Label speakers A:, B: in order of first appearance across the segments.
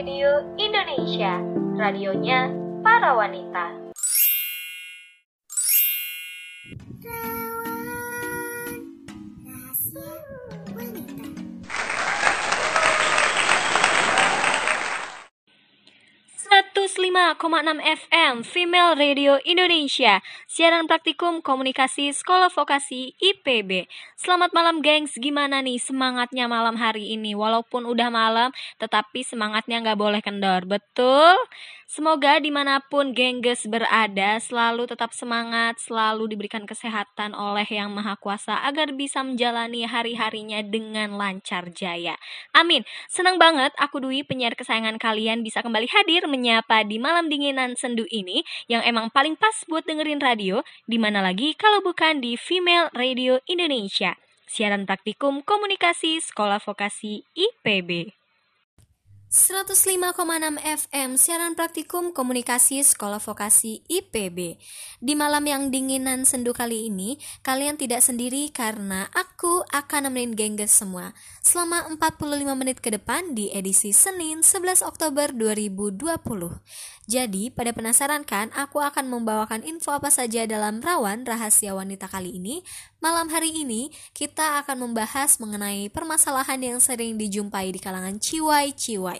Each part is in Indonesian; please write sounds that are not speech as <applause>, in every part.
A: Radio Indonesia, radionya para wanita. FM Female Radio Indonesia. Siaran praktikum komunikasi Sekolah Vokasi IPB Selamat malam gengs, gimana nih semangatnya malam hari ini? Walaupun udah malam, tetapi semangatnya nggak boleh kendor, betul? Semoga di mana pun gengges berada selalu tetap semangat, selalu diberikan kesehatan oleh Yang Maha Kuasa agar bisa menjalani hari-harinya dengan lancar jaya. Amin. Senang banget aku Dwi penyiar kesayangan kalian bisa kembali hadir menyapa di malam dinginan sendu ini yang emang paling pas buat dengerin radio, di mana lagi kalau bukan di Female Radio Indonesia. Siaran praktikum komunikasi Sekolah Vokasi IPB. 105,6 FM siaran praktikum komunikasi Sekolah Vokasi IPB. Di malam yang dinginan sendu kali ini, kalian tidak sendiri karena aku akan nemenin gengges semua selama 45 menit ke depan di edisi Senin 11 Oktober 2020. Jadi, pada penasaran kan aku akan membawakan info apa saja dalam rawan rahasia wanita kali ini? Malam hari ini kita akan membahas mengenai permasalahan yang sering dijumpai di kalangan ciwai-ciwai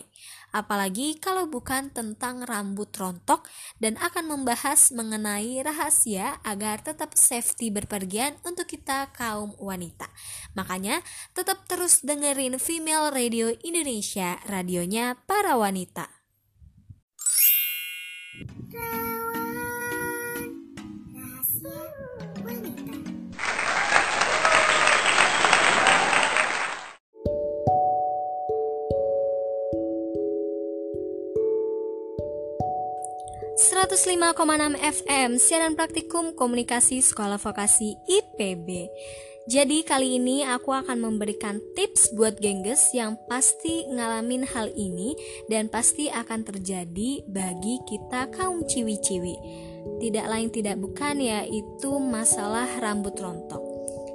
A: apalagi kalau bukan tentang rambut rontok dan akan membahas mengenai rahasia agar tetap safety berpergian untuk kita kaum wanita. Makanya tetap terus dengerin Female Radio Indonesia, radionya para wanita. 105,6 FM Siaran Praktikum Komunikasi Sekolah Vokasi IPB Jadi kali ini aku akan memberikan tips buat gengges yang pasti ngalamin hal ini Dan pasti akan terjadi bagi kita kaum ciwi-ciwi. Tidak lain tidak bukan yaitu masalah rambut rontok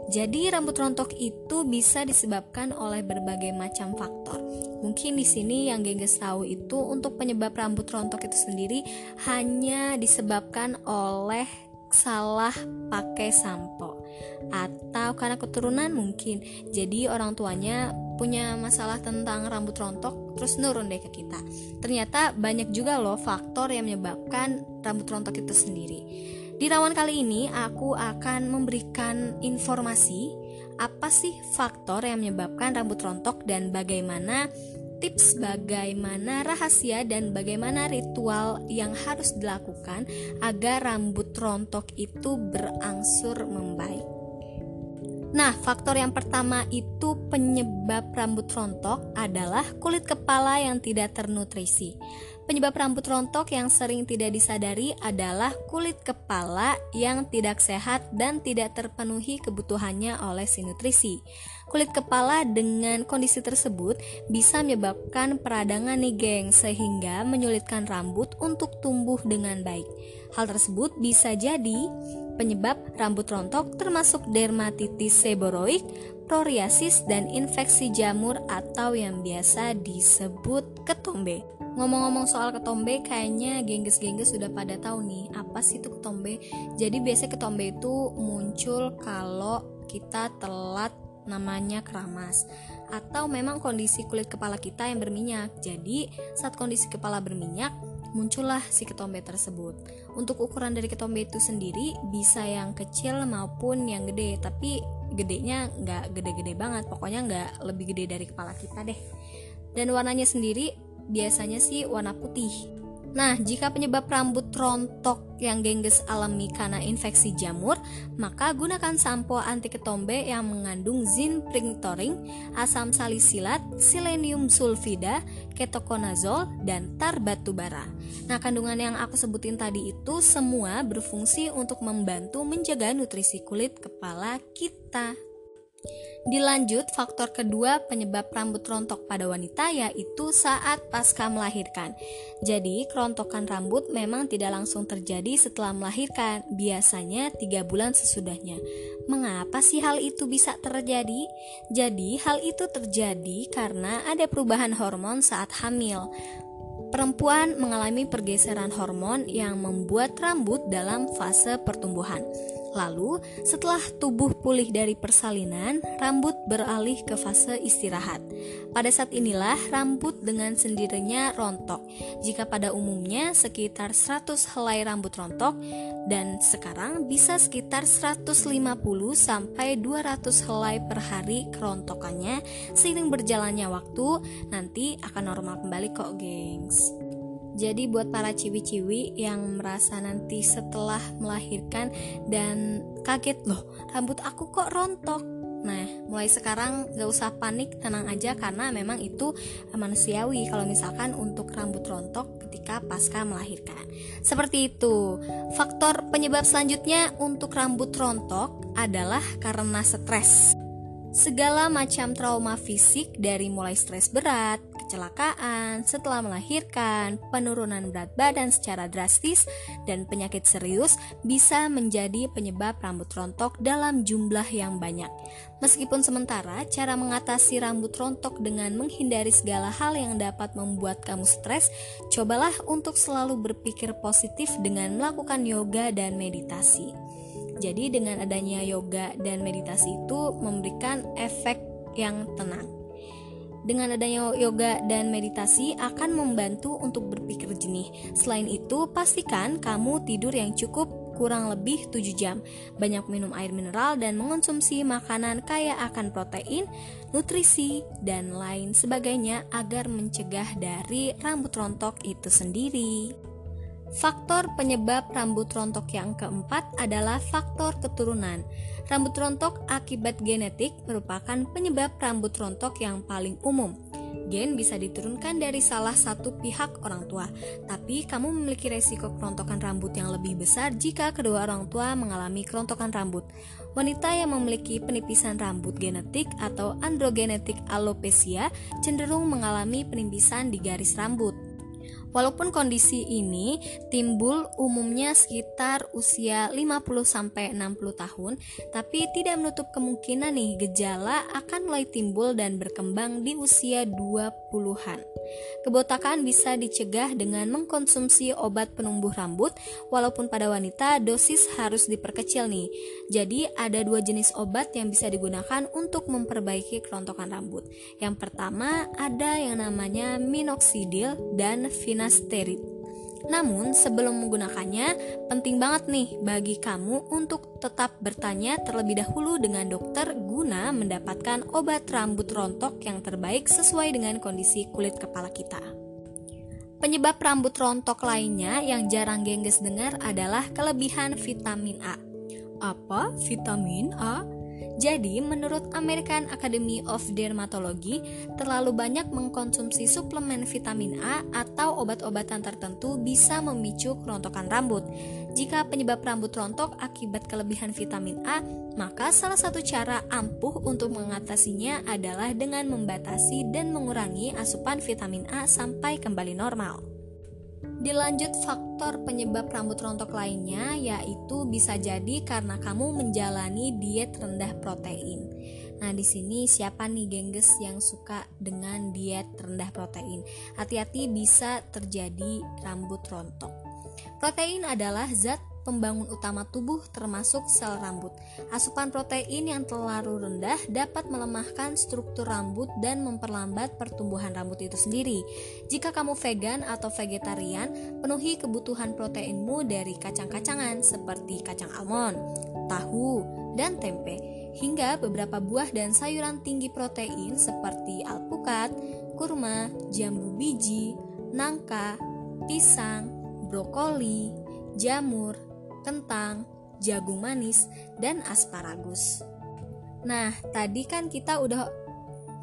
A: jadi rambut rontok itu bisa disebabkan oleh berbagai macam faktor. Mungkin di sini yang gengges tahu itu untuk penyebab rambut rontok itu sendiri hanya disebabkan oleh salah pakai sampo atau karena keturunan mungkin. Jadi orang tuanya punya masalah tentang rambut rontok terus nurun deh ke kita. Ternyata banyak juga loh faktor yang menyebabkan rambut rontok itu sendiri. Di rawan kali ini aku akan memberikan informasi apa sih faktor yang menyebabkan rambut rontok dan bagaimana tips bagaimana rahasia dan bagaimana ritual yang harus dilakukan agar rambut rontok itu berangsur membaik. Nah, faktor yang pertama itu penyebab rambut rontok adalah kulit kepala yang tidak ternutrisi. Penyebab rambut rontok yang sering tidak disadari adalah kulit kepala yang tidak sehat dan tidak terpenuhi kebutuhannya oleh si nutrisi. Kulit kepala dengan kondisi tersebut bisa menyebabkan peradangan nih geng sehingga menyulitkan rambut untuk tumbuh dengan baik. Hal tersebut bisa jadi penyebab rambut rontok termasuk dermatitis seboroik, psoriasis dan infeksi jamur atau yang biasa disebut ketombe. Ngomong-ngomong soal ketombe, kayaknya gengges-gengges sudah pada tahu nih apa sih itu ketombe. Jadi biasanya ketombe itu muncul kalau kita telat namanya keramas atau memang kondisi kulit kepala kita yang berminyak. Jadi saat kondisi kepala berminyak muncullah si ketombe tersebut. Untuk ukuran dari ketombe itu sendiri bisa yang kecil maupun yang gede, tapi gedenya nggak gede-gede banget, pokoknya nggak lebih gede dari kepala kita deh. Dan warnanya sendiri biasanya sih warna putih. Nah, jika penyebab rambut rontok yang gengges alami karena infeksi jamur, maka gunakan sampo anti ketombe yang mengandung zinpringtoring, asam salisilat, selenium sulfida, ketokonazol, dan tar batubara. Nah, kandungan yang aku sebutin tadi itu semua berfungsi untuk membantu menjaga nutrisi kulit kepala kita. Dilanjut, faktor kedua penyebab rambut rontok pada wanita yaitu saat pasca melahirkan. Jadi, kerontokan rambut memang tidak langsung terjadi setelah melahirkan, biasanya tiga bulan sesudahnya. Mengapa sih hal itu bisa terjadi? Jadi, hal itu terjadi karena ada perubahan hormon saat hamil. perempuan mengalami pergeseran hormon yang membuat rambut dalam fase pertumbuhan. Lalu, setelah tubuh pulih dari persalinan, rambut beralih ke fase istirahat. Pada saat inilah rambut dengan sendirinya rontok. Jika pada umumnya sekitar 100 helai rambut rontok dan sekarang bisa sekitar 150 sampai 200 helai per hari kerontokannya seiring berjalannya waktu nanti akan normal kembali kok, gengs. Jadi buat para ciwi-ciwi yang merasa nanti setelah melahirkan dan kaget loh, rambut aku kok rontok. Nah, mulai sekarang gak usah panik, tenang aja karena memang itu manusiawi kalau misalkan untuk rambut rontok ketika pasca melahirkan. Seperti itu. Faktor penyebab selanjutnya untuk rambut rontok adalah karena stres. Segala macam trauma fisik dari mulai stres berat, kecelakaan, setelah melahirkan, penurunan berat badan secara drastis, dan penyakit serius bisa menjadi penyebab rambut rontok dalam jumlah yang banyak. Meskipun sementara, cara mengatasi rambut rontok dengan menghindari segala hal yang dapat membuat kamu stres, cobalah untuk selalu berpikir positif dengan melakukan yoga dan meditasi. Jadi dengan adanya yoga dan meditasi itu memberikan efek yang tenang. Dengan adanya yoga dan meditasi akan membantu untuk berpikir jernih. Selain itu, pastikan kamu tidur yang cukup kurang lebih 7 jam. Banyak minum air mineral dan mengonsumsi makanan kaya akan protein, nutrisi, dan lain sebagainya agar mencegah dari rambut rontok itu sendiri. Faktor penyebab rambut rontok yang keempat adalah faktor keturunan. Rambut rontok akibat genetik merupakan penyebab rambut rontok yang paling umum. Gen bisa diturunkan dari salah satu pihak orang tua, tapi kamu memiliki resiko kerontokan rambut yang lebih besar jika kedua orang tua mengalami kerontokan rambut. Wanita yang memiliki penipisan rambut genetik atau androgenetik alopecia cenderung mengalami penipisan di garis rambut. Walaupun kondisi ini timbul umumnya sekitar usia 50-60 tahun, tapi tidak menutup kemungkinan nih gejala akan mulai timbul dan berkembang di usia 20-an. Kebotakan bisa dicegah dengan mengkonsumsi obat penumbuh rambut, walaupun pada wanita dosis harus diperkecil nih. Jadi ada dua jenis obat yang bisa digunakan untuk memperbaiki kerontokan rambut. Yang pertama ada yang namanya minoxidil dan finasterid. Namun, sebelum menggunakannya, penting banget nih bagi kamu untuk tetap bertanya terlebih dahulu dengan dokter guna mendapatkan obat rambut rontok yang terbaik sesuai dengan kondisi kulit kepala kita. Penyebab rambut rontok lainnya yang jarang gengges dengar adalah kelebihan vitamin A. Apa vitamin A? Jadi, menurut American Academy of Dermatology, terlalu banyak mengkonsumsi suplemen vitamin A atau obat-obatan tertentu bisa memicu kerontokan rambut. Jika penyebab rambut rontok akibat kelebihan vitamin A, maka salah satu cara ampuh untuk mengatasinya adalah dengan membatasi dan mengurangi asupan vitamin A sampai kembali normal. Dilanjut faktor penyebab rambut rontok lainnya yaitu bisa jadi karena kamu menjalani diet rendah protein. Nah, di sini siapa nih gengges yang suka dengan diet rendah protein? Hati-hati bisa terjadi rambut rontok. Protein adalah zat pembangun utama tubuh termasuk sel rambut. Asupan protein yang terlalu rendah dapat melemahkan struktur rambut dan memperlambat pertumbuhan rambut itu sendiri. Jika kamu vegan atau vegetarian, penuhi kebutuhan proteinmu dari kacang-kacangan seperti kacang almond, tahu, dan tempe, hingga beberapa buah dan sayuran tinggi protein seperti alpukat, kurma, jambu biji, nangka, pisang, brokoli, jamur, kentang, jagung manis, dan asparagus. Nah, tadi kan kita udah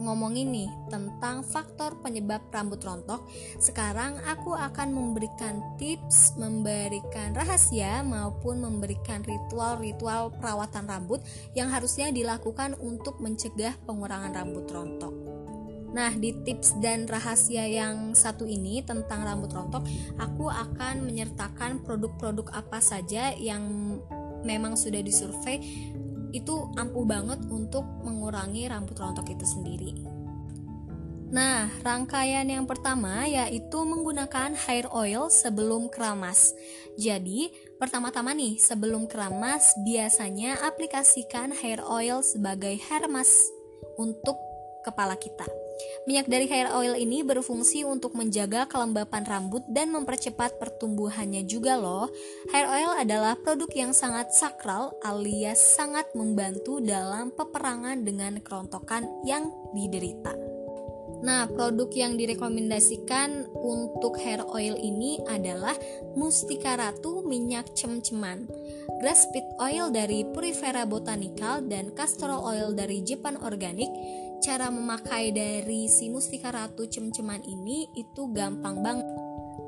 A: ngomongin nih tentang faktor penyebab rambut rontok. Sekarang aku akan memberikan tips, memberikan rahasia maupun memberikan ritual-ritual perawatan rambut yang harusnya dilakukan untuk mencegah pengurangan rambut rontok. Nah, di tips dan rahasia yang satu ini tentang rambut rontok, aku akan menyertakan produk-produk apa saja yang memang sudah disurvei itu ampuh banget untuk mengurangi rambut rontok itu sendiri. Nah, rangkaian yang pertama yaitu menggunakan hair oil sebelum keramas. Jadi, pertama-tama nih, sebelum keramas biasanya aplikasikan hair oil sebagai hair mask untuk kepala kita. Minyak dari hair oil ini berfungsi untuk menjaga kelembapan rambut dan mempercepat pertumbuhannya juga loh. Hair oil adalah produk yang sangat sakral alias sangat membantu dalam peperangan dengan kerontokan yang diderita. Nah, produk yang direkomendasikan untuk hair oil ini adalah Mustika Ratu minyak cem-ceman, grass seed oil dari Purifera Botanical dan castor oil dari Japan Organic cara memakai dari si Mustika Ratu cem-ceman ini itu gampang banget.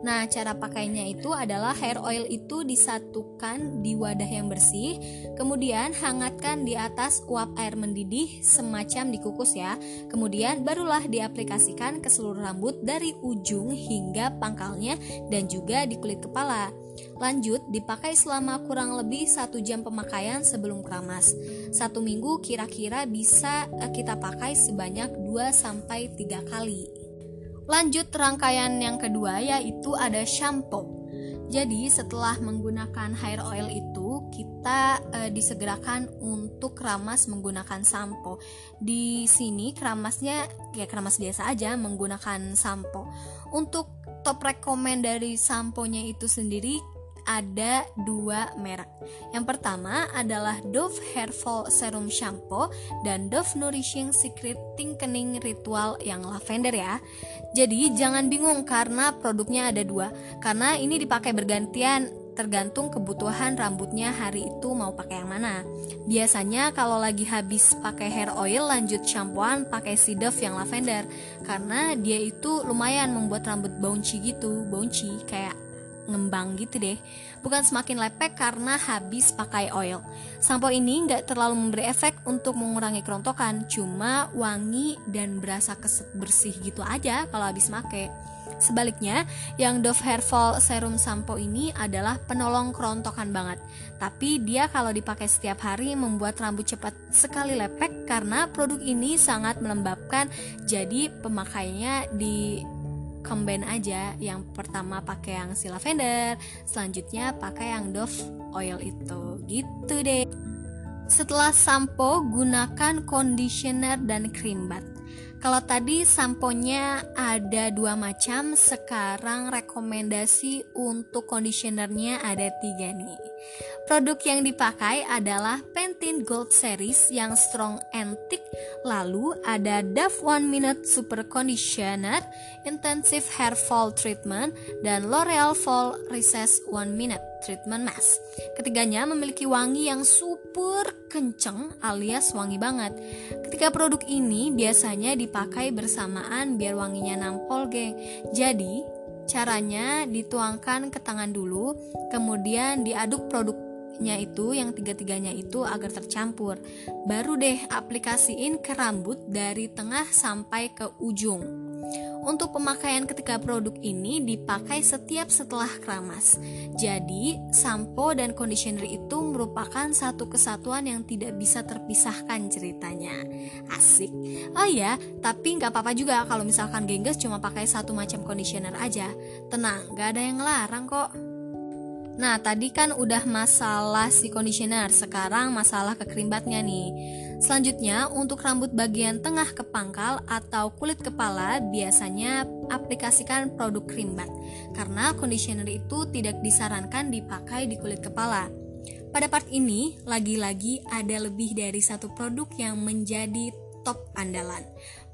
A: Nah, cara pakainya itu adalah hair oil itu disatukan di wadah yang bersih, kemudian hangatkan di atas uap air mendidih semacam dikukus ya. Kemudian barulah diaplikasikan ke seluruh rambut dari ujung hingga pangkalnya dan juga di kulit kepala. Lanjut, dipakai selama kurang lebih satu jam pemakaian sebelum keramas. Satu minggu kira-kira bisa eh, kita pakai sebanyak 2-3 kali. Lanjut rangkaian yang kedua yaitu ada shampoo. Jadi setelah menggunakan hair oil itu kita e, disegerakan untuk keramas menggunakan sampo. Di sini keramasnya ya keramas biasa aja menggunakan sampo. Untuk top rekomend dari samponya itu sendiri ada dua merek. Yang pertama adalah Dove Hair Fall Serum Shampoo dan Dove Nourishing Secret Thickening Ritual yang lavender ya. Jadi jangan bingung karena produknya ada dua, karena ini dipakai bergantian tergantung kebutuhan rambutnya hari itu mau pakai yang mana. Biasanya kalau lagi habis pakai hair oil lanjut shampooan pakai si Dove yang lavender. Karena dia itu lumayan membuat rambut bouncy gitu, bouncy kayak ngembang gitu deh. Bukan semakin lepek karena habis pakai oil. Sampo ini nggak terlalu memberi efek untuk mengurangi kerontokan cuma wangi dan berasa keset bersih gitu aja kalau habis make Sebaliknya, yang Dove Hair Fall Serum Sampo ini adalah penolong kerontokan banget. Tapi dia kalau dipakai setiap hari membuat rambut cepat sekali lepek karena produk ini sangat melembabkan. Jadi pemakainya di combine aja yang pertama pakai yang si lavender selanjutnya pakai yang Dove oil itu gitu deh setelah sampo gunakan conditioner dan cream bath kalau tadi samponya ada dua macam, sekarang rekomendasi untuk conditionernya ada tiga nih. Produk yang dipakai adalah Pantene Gold Series yang strong and thick. Lalu ada Dove One Minute Super Conditioner, Intensive Hair Fall Treatment, dan L'Oreal Fall Recess One Minute Treatment Mask. Ketiganya memiliki wangi yang super kenceng alias wangi banget. Ketika produk ini biasanya dipakai bersamaan biar wanginya nampol, geng. Jadi, Caranya dituangkan ke tangan dulu, kemudian diaduk produknya itu yang tiga-tiganya itu agar tercampur. Baru deh aplikasiin ke rambut dari tengah sampai ke ujung. Untuk pemakaian ketika produk ini dipakai setiap setelah keramas. Jadi, sampo dan conditioner itu merupakan satu kesatuan yang tidak bisa terpisahkan ceritanya. Asik. Oh ya, tapi nggak apa-apa juga kalau misalkan gengges cuma pakai satu macam conditioner aja. Tenang, nggak ada yang ngelarang kok. Nah, tadi kan udah masalah si conditioner, sekarang masalah kekrimbatnya nih. Selanjutnya, untuk rambut bagian tengah ke pangkal atau kulit kepala, biasanya aplikasikan produk krimbat, karena conditioner itu tidak disarankan dipakai di kulit kepala. Pada part ini, lagi-lagi ada lebih dari satu produk yang menjadi top andalan.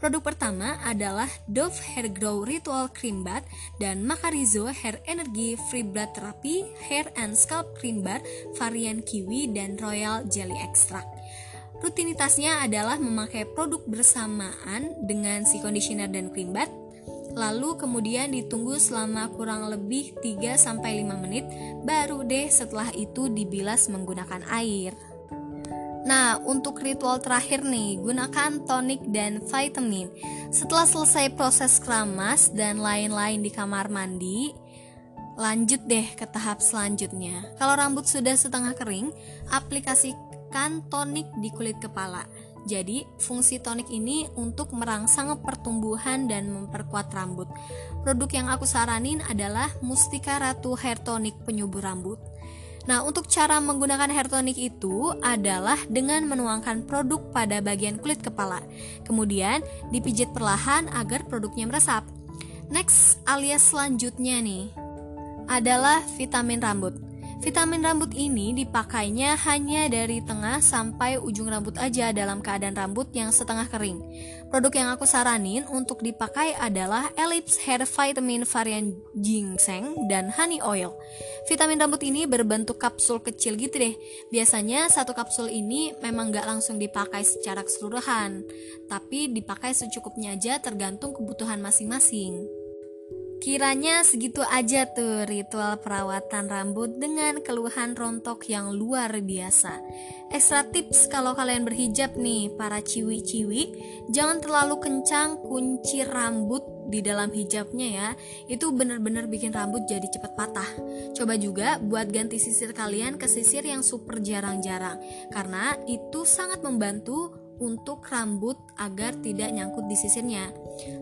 A: Produk pertama adalah Dove Hair Grow Ritual Cream Bath dan Macarizo Hair Energy Free Blood Therapy Hair and Scalp Cream Bar varian kiwi dan Royal Jelly Extract. Rutinitasnya adalah memakai produk bersamaan dengan si conditioner dan cream bath Lalu kemudian ditunggu selama kurang lebih 3-5 menit Baru deh setelah itu dibilas menggunakan air Nah, untuk ritual terakhir nih, gunakan tonik dan vitamin. Setelah selesai proses keramas dan lain-lain di kamar mandi, lanjut deh ke tahap selanjutnya. Kalau rambut sudah setengah kering, aplikasikan tonik di kulit kepala. Jadi, fungsi tonik ini untuk merangsang pertumbuhan dan memperkuat rambut. Produk yang aku saranin adalah Mustika Ratu Hair Tonic penyubur rambut. Nah, untuk cara menggunakan hair tonic itu adalah dengan menuangkan produk pada bagian kulit kepala. Kemudian dipijit perlahan agar produknya meresap. Next, alias selanjutnya nih adalah vitamin rambut. Vitamin rambut ini dipakainya hanya dari tengah sampai ujung rambut aja dalam keadaan rambut yang setengah kering. Produk yang aku saranin untuk dipakai adalah Ellipse Hair Vitamin varian ginseng dan honey oil. Vitamin rambut ini berbentuk kapsul kecil gitu deh. Biasanya satu kapsul ini memang nggak langsung dipakai secara keseluruhan, tapi dipakai secukupnya aja tergantung kebutuhan masing-masing. Kiranya segitu aja tuh ritual perawatan rambut dengan keluhan rontok yang luar biasa. Ekstra tips kalau kalian berhijab nih, para ciwi-ciwi, jangan terlalu kencang kunci rambut di dalam hijabnya ya. Itu bener-bener bikin rambut jadi cepat patah. Coba juga buat ganti sisir kalian ke sisir yang super jarang-jarang, karena itu sangat membantu untuk rambut agar tidak nyangkut di sisirnya.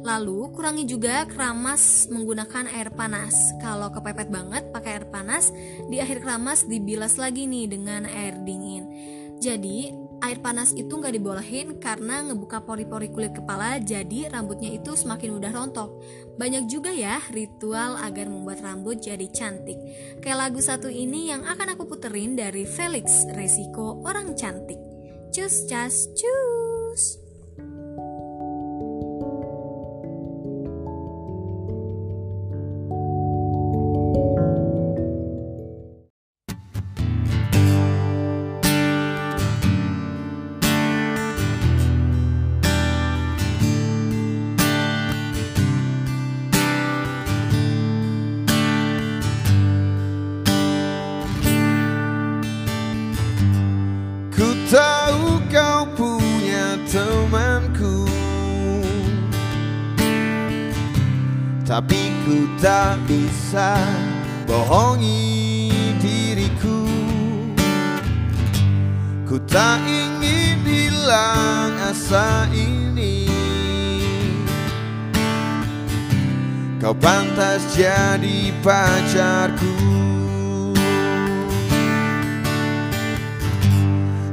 A: Lalu kurangi juga keramas menggunakan air panas. Kalau kepepet banget pakai air panas, di akhir keramas dibilas lagi nih dengan air dingin. Jadi air panas itu nggak dibolehin karena ngebuka pori-pori kulit kepala jadi rambutnya itu semakin mudah rontok. Banyak juga ya ritual agar membuat rambut jadi cantik. Kayak lagu satu ini yang akan aku puterin dari Felix Resiko Orang Cantik. Cus cas cus.
B: Tak bisa bohongi diriku. Ku tak ingin hilang asa ini. Kau pantas jadi pacarku.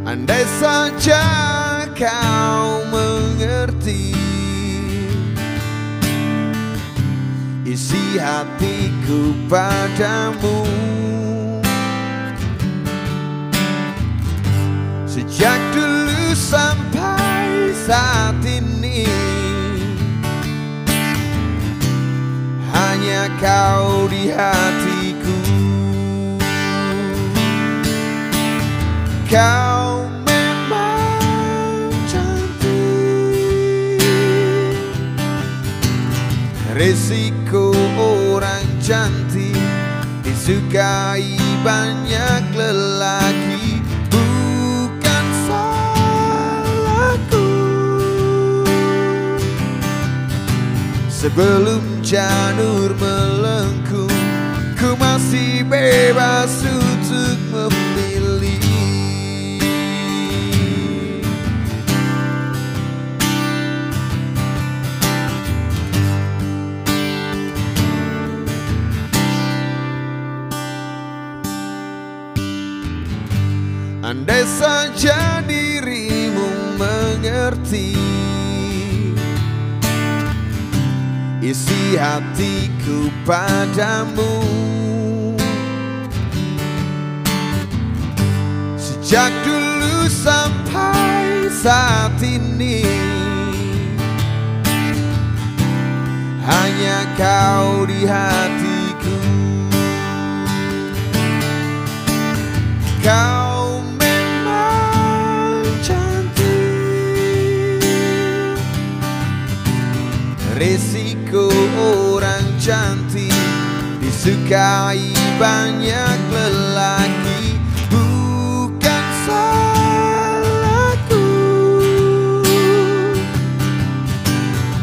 B: Andai saja kau mengerti isi hatiku padamu. Sejak dulu sampai saat ini Hanya kau di hatiku. Kau orang cantik Disukai banyak lelaki. Bukan salahku. Sebelum janur melengkung Ku masih bebas untuk memilih saja dirimu mengerti. Isi hatiku padamu. Sejak dulu sampai saat ini Hanya kau di hatiku. Kau Resiko orang cantik Disukai banyak lelaki. Bukan salahku.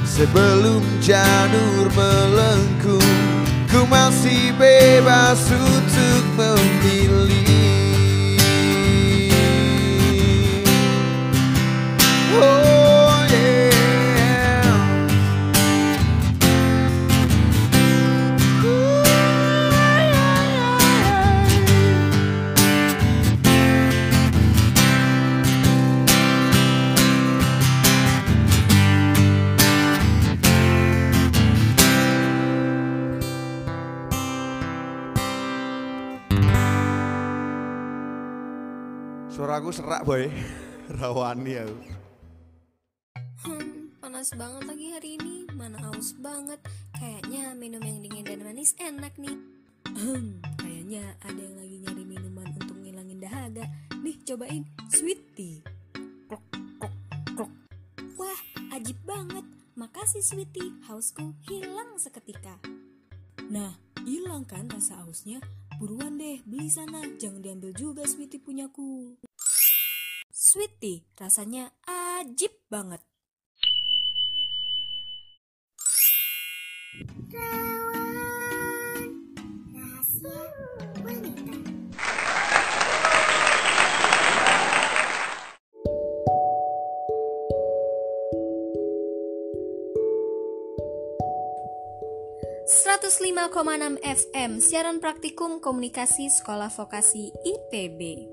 B: Sebelum janur melengkung Ku masih bebas untuk memilih Serak boy <laughs> Rawani aku
A: Hmm, panas banget lagi hari ini. Mana haus banget. Kayaknya minum yang dingin dan manis enak nih. Hmm, kayaknya ada yang lagi nyari minuman untuk ngilangin dahaga. Nih, cobain sweet tea. Krok, krok, krok. Wah, ajib banget. Makasih sweet tea, hausku hilang seketika. Nah, hilang kan rasa hausnya? Buruan deh, beli sana. Jangan diambil juga sweet tea punyaku. Sweet tea, rasanya ajib banget.
C: rahasia wanita.
A: ...105,6 FM Siaran Praktikum Komunikasi Sekolah Vokasi IPB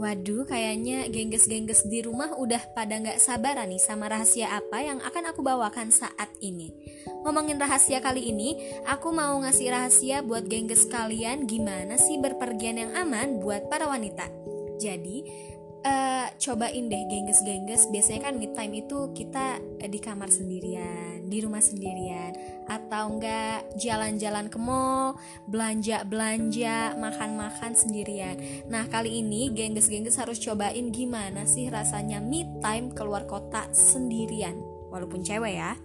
A: Waduh, kayaknya gengges-gengges di rumah udah pada nggak sabaran nih sama rahasia apa yang akan aku bawakan saat ini. Ngomongin rahasia kali ini, aku mau ngasih rahasia buat gengges kalian gimana sih berpergian yang aman buat para wanita. Jadi, eh, cobain deh gengges-gengges. Biasanya kan mid time itu kita eh, di kamar sendirian, di rumah sendirian, atau enggak jalan-jalan ke mall, belanja-belanja, makan-makan sendirian. Nah, kali ini gengges-gengges harus cobain gimana sih rasanya mid time keluar kota sendirian, walaupun cewek ya.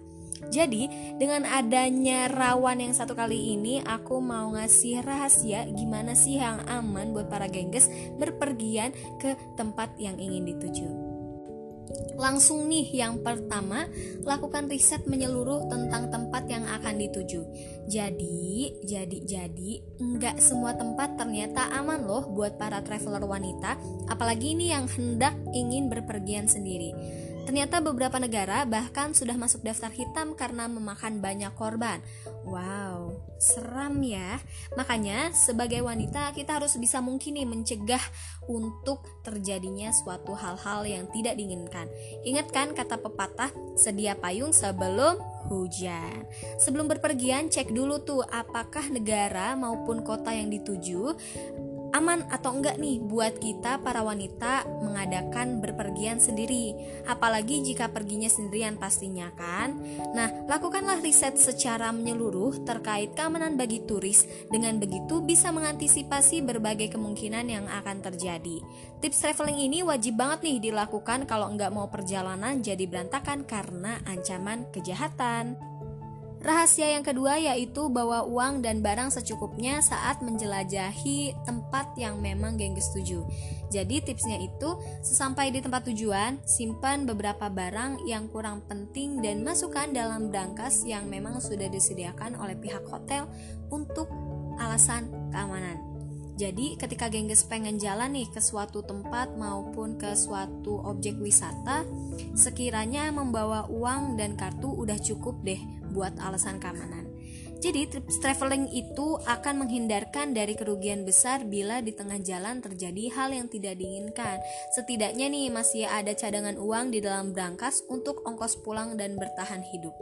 A: Jadi, dengan adanya rawan yang satu kali ini, aku mau ngasih rahasia gimana sih yang aman buat para gengges berpergian ke tempat yang ingin dituju. Langsung nih, yang pertama, lakukan riset menyeluruh tentang tempat yang akan dituju. Jadi, jadi, jadi, nggak semua tempat ternyata aman loh buat para traveler wanita, apalagi ini yang hendak ingin berpergian sendiri. Ternyata beberapa negara bahkan sudah masuk daftar hitam karena memakan banyak korban. Wow, seram ya. Makanya sebagai wanita kita harus bisa mungkin nih mencegah untuk terjadinya suatu hal-hal yang tidak diinginkan. Ingat kan kata pepatah, sedia payung sebelum hujan. Sebelum berpergian cek dulu tuh apakah negara maupun kota yang dituju aman atau enggak nih buat kita para wanita mengadakan berpergian sendiri. Apalagi jika perginya sendirian pastinya kan? Nah lakukanlah riset secara menyeluruh terkait keamanan bagi turis dengan begitu bisa mengantisipasi berbagai kemungkinan yang akan terjadi. Tips traveling ini wajib banget nih dilakukan kalau enggak mau perjalanan jadi berantakan karena ancaman kejahatan Rahasia yang kedua yaitu bawa uang dan barang secukupnya saat menjelajahi tempat yang memang gengges tuju. Jadi tipsnya itu sesampai di tempat tujuan, simpan beberapa barang yang kurang penting dan masukkan dalam brankas yang memang sudah disediakan oleh pihak hotel untuk alasan keamanan. Jadi ketika gengges pengen jalan nih ke suatu tempat maupun ke suatu objek wisata, sekiranya membawa uang dan kartu udah cukup deh buat alasan keamanan. Jadi traveling itu akan menghindarkan dari kerugian besar bila di tengah jalan terjadi hal yang tidak diinginkan. Setidaknya nih masih ada cadangan uang di dalam brankas untuk ongkos pulang dan bertahan hidup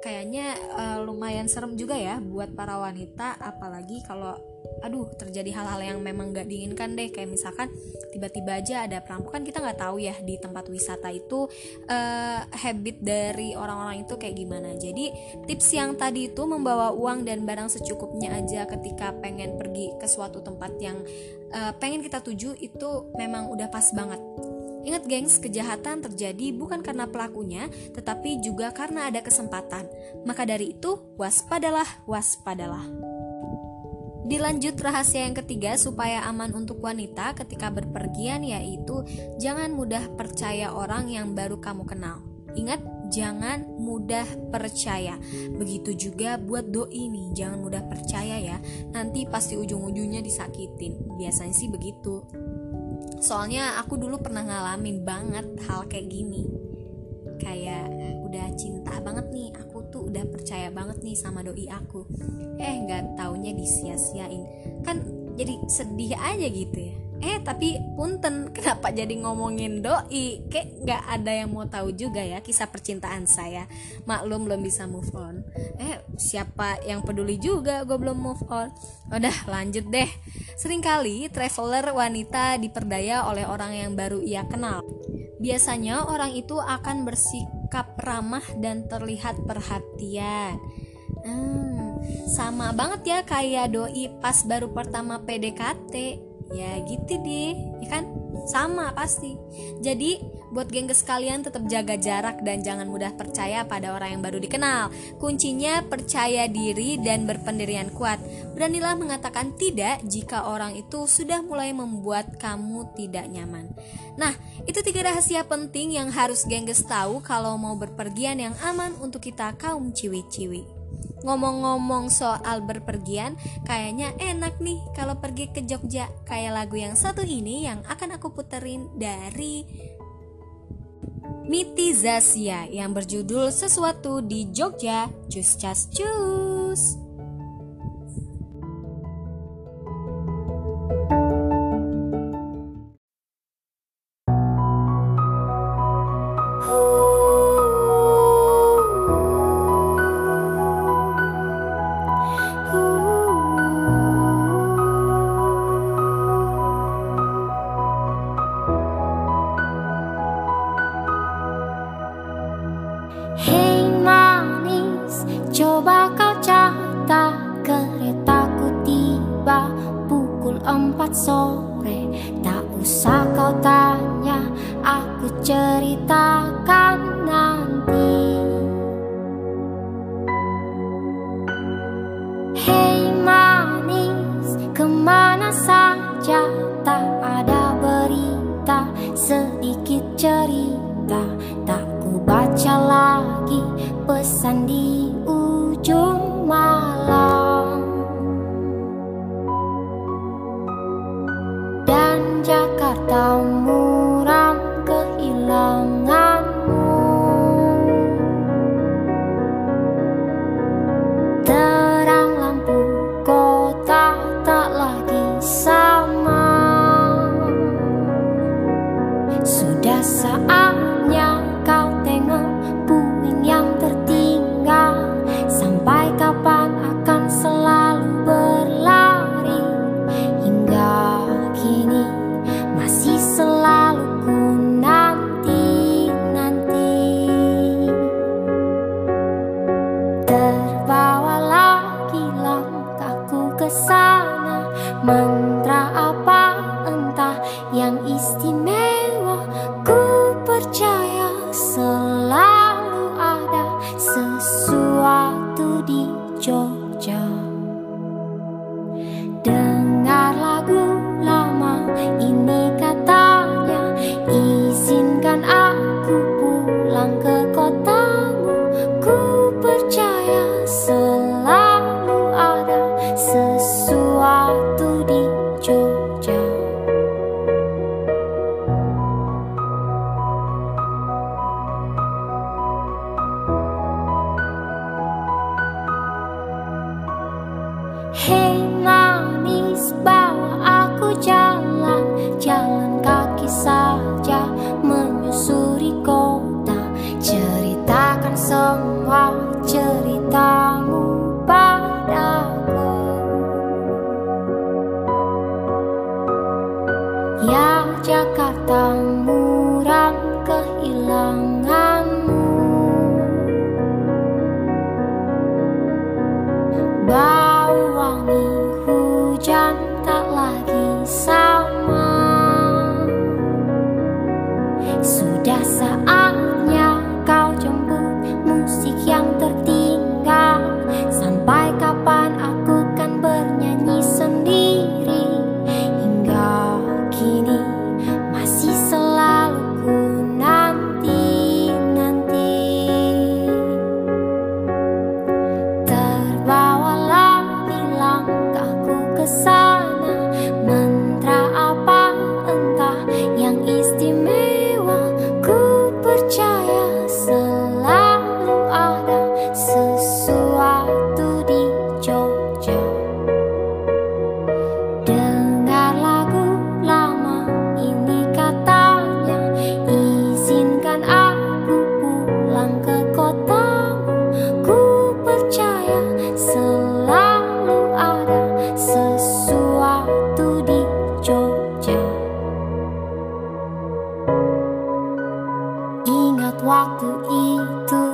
A: kayaknya uh, lumayan serem juga ya buat para wanita apalagi kalau aduh terjadi hal-hal yang memang gak diinginkan deh. Kayak misalkan tiba-tiba aja ada perampokan kita nggak tahu ya di tempat wisata itu uh, habit dari orang-orang itu kayak gimana. Jadi tips yang tadi itu membawa uang dan barang secukupnya aja ketika pengen pergi ke suatu tempat yang uh, pengen kita tuju itu memang udah pas banget Ingat gengs, kejahatan terjadi bukan karena pelakunya, tetapi juga karena ada kesempatan. Maka dari itu, waspadalah, waspadalah. Dilanjut rahasia yang ketiga supaya aman untuk wanita ketika berpergian yaitu jangan mudah percaya orang yang baru kamu kenal. Ingat, jangan mudah percaya. Begitu juga buat doi nih, jangan mudah percaya ya. Nanti pasti ujung-ujungnya disakitin. Biasanya sih begitu. Soalnya aku dulu pernah ngalamin banget hal kayak gini. Kayak udah cinta banget nih aku
C: tuh udah percaya banget nih sama doi aku eh nggak taunya disia-siain kan jadi sedih aja gitu ya. Eh tapi punten <laughs> kenapa jadi ngomongin doi? Kayak nggak ada yang mau tahu juga ya kisah percintaan saya. Maklum belum bisa move on. Eh siapa yang peduli juga? Gue belum move on. Udah lanjut deh. Seringkali traveler wanita diperdaya oleh orang yang baru ia kenal. Biasanya orang itu akan bersikap ramah dan terlihat perhatian hmm, sama banget ya kayak doi pas baru pertama PDKT ya gitu deh ya kan? Sama pasti. Jadi buat gengges kalian tetap jaga jarak dan jangan mudah percaya pada orang yang baru dikenal. Kuncinya percaya diri dan berpendirian kuat. Beranilah mengatakan tidak jika orang itu sudah mulai membuat kamu tidak nyaman. Nah itu tiga rahasia penting yang harus gengges tahu kalau mau berpergian yang aman untuk kita kaum ciwi-ciwi Ngomong-ngomong soal berpergian, kayaknya enak nih kalau pergi ke Jogja. Kayak lagu yang satu ini yang akan aku puterin dari Miti Zasia yang berjudul Sesuatu di Jogja. Cus cas cus.
D: Saatnya
C: 一一步。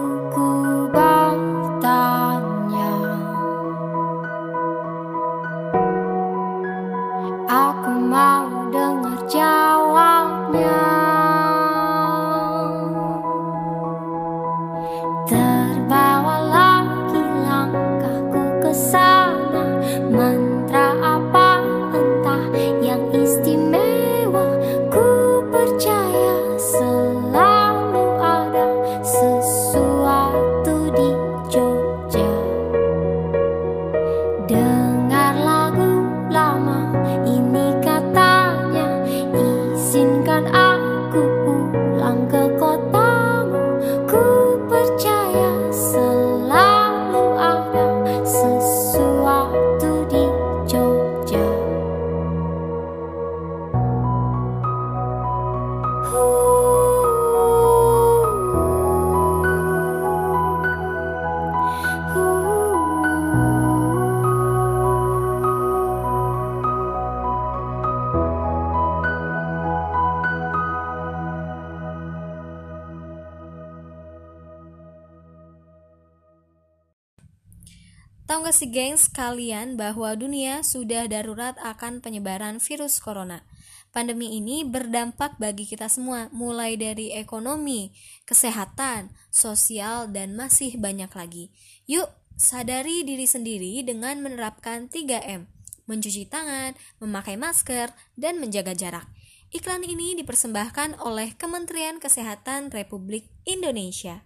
A: Tahu gak sih gengs kalian bahwa dunia sudah darurat akan penyebaran virus corona? Pandemi ini berdampak bagi kita semua, mulai dari ekonomi, kesehatan, sosial, dan masih banyak lagi. Yuk, sadari diri sendiri dengan menerapkan 3M, mencuci tangan, memakai masker, dan menjaga jarak. Iklan ini dipersembahkan oleh Kementerian Kesehatan Republik Indonesia.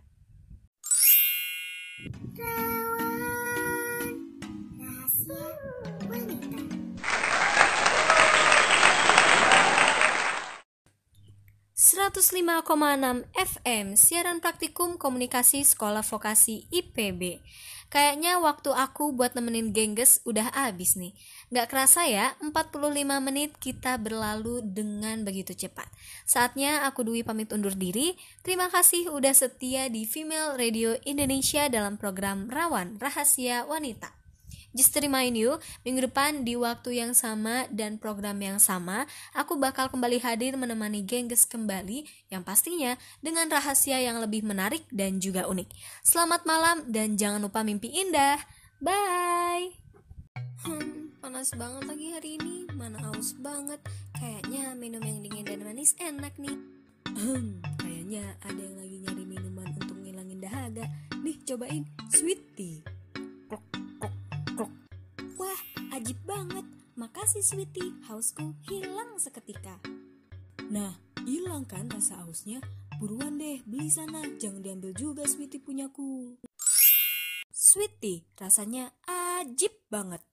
A: 105,6 FM Siaran Praktikum Komunikasi Sekolah Vokasi IPB Kayaknya waktu aku buat nemenin gengges udah habis nih. Gak kerasa ya 45 menit kita berlalu dengan begitu cepat. Saatnya aku Dwi pamit undur diri. Terima kasih udah setia di Female Radio Indonesia dalam program Rawan Rahasia Wanita Just to remind you, minggu depan di waktu yang sama dan program yang sama, aku bakal kembali hadir menemani gengges kembali yang pastinya dengan rahasia yang lebih menarik dan juga unik. Selamat malam dan jangan lupa mimpi indah. Bye! Hmm, panas banget lagi hari ini, mana haus banget. Kayaknya minum yang dingin dan manis enak nih. Hmm, kayaknya ada yang lagi nyari minuman untuk ngilangin dahaga. Nih, cobain sweet tea. Krok, krok. Wah, ajib banget. Makasih sweetie, hausku hilang seketika. Nah, hilang kan rasa hausnya? Buruan deh, beli sana. Jangan diambil juga sweetie punyaku. Sweetie, rasanya ajib banget.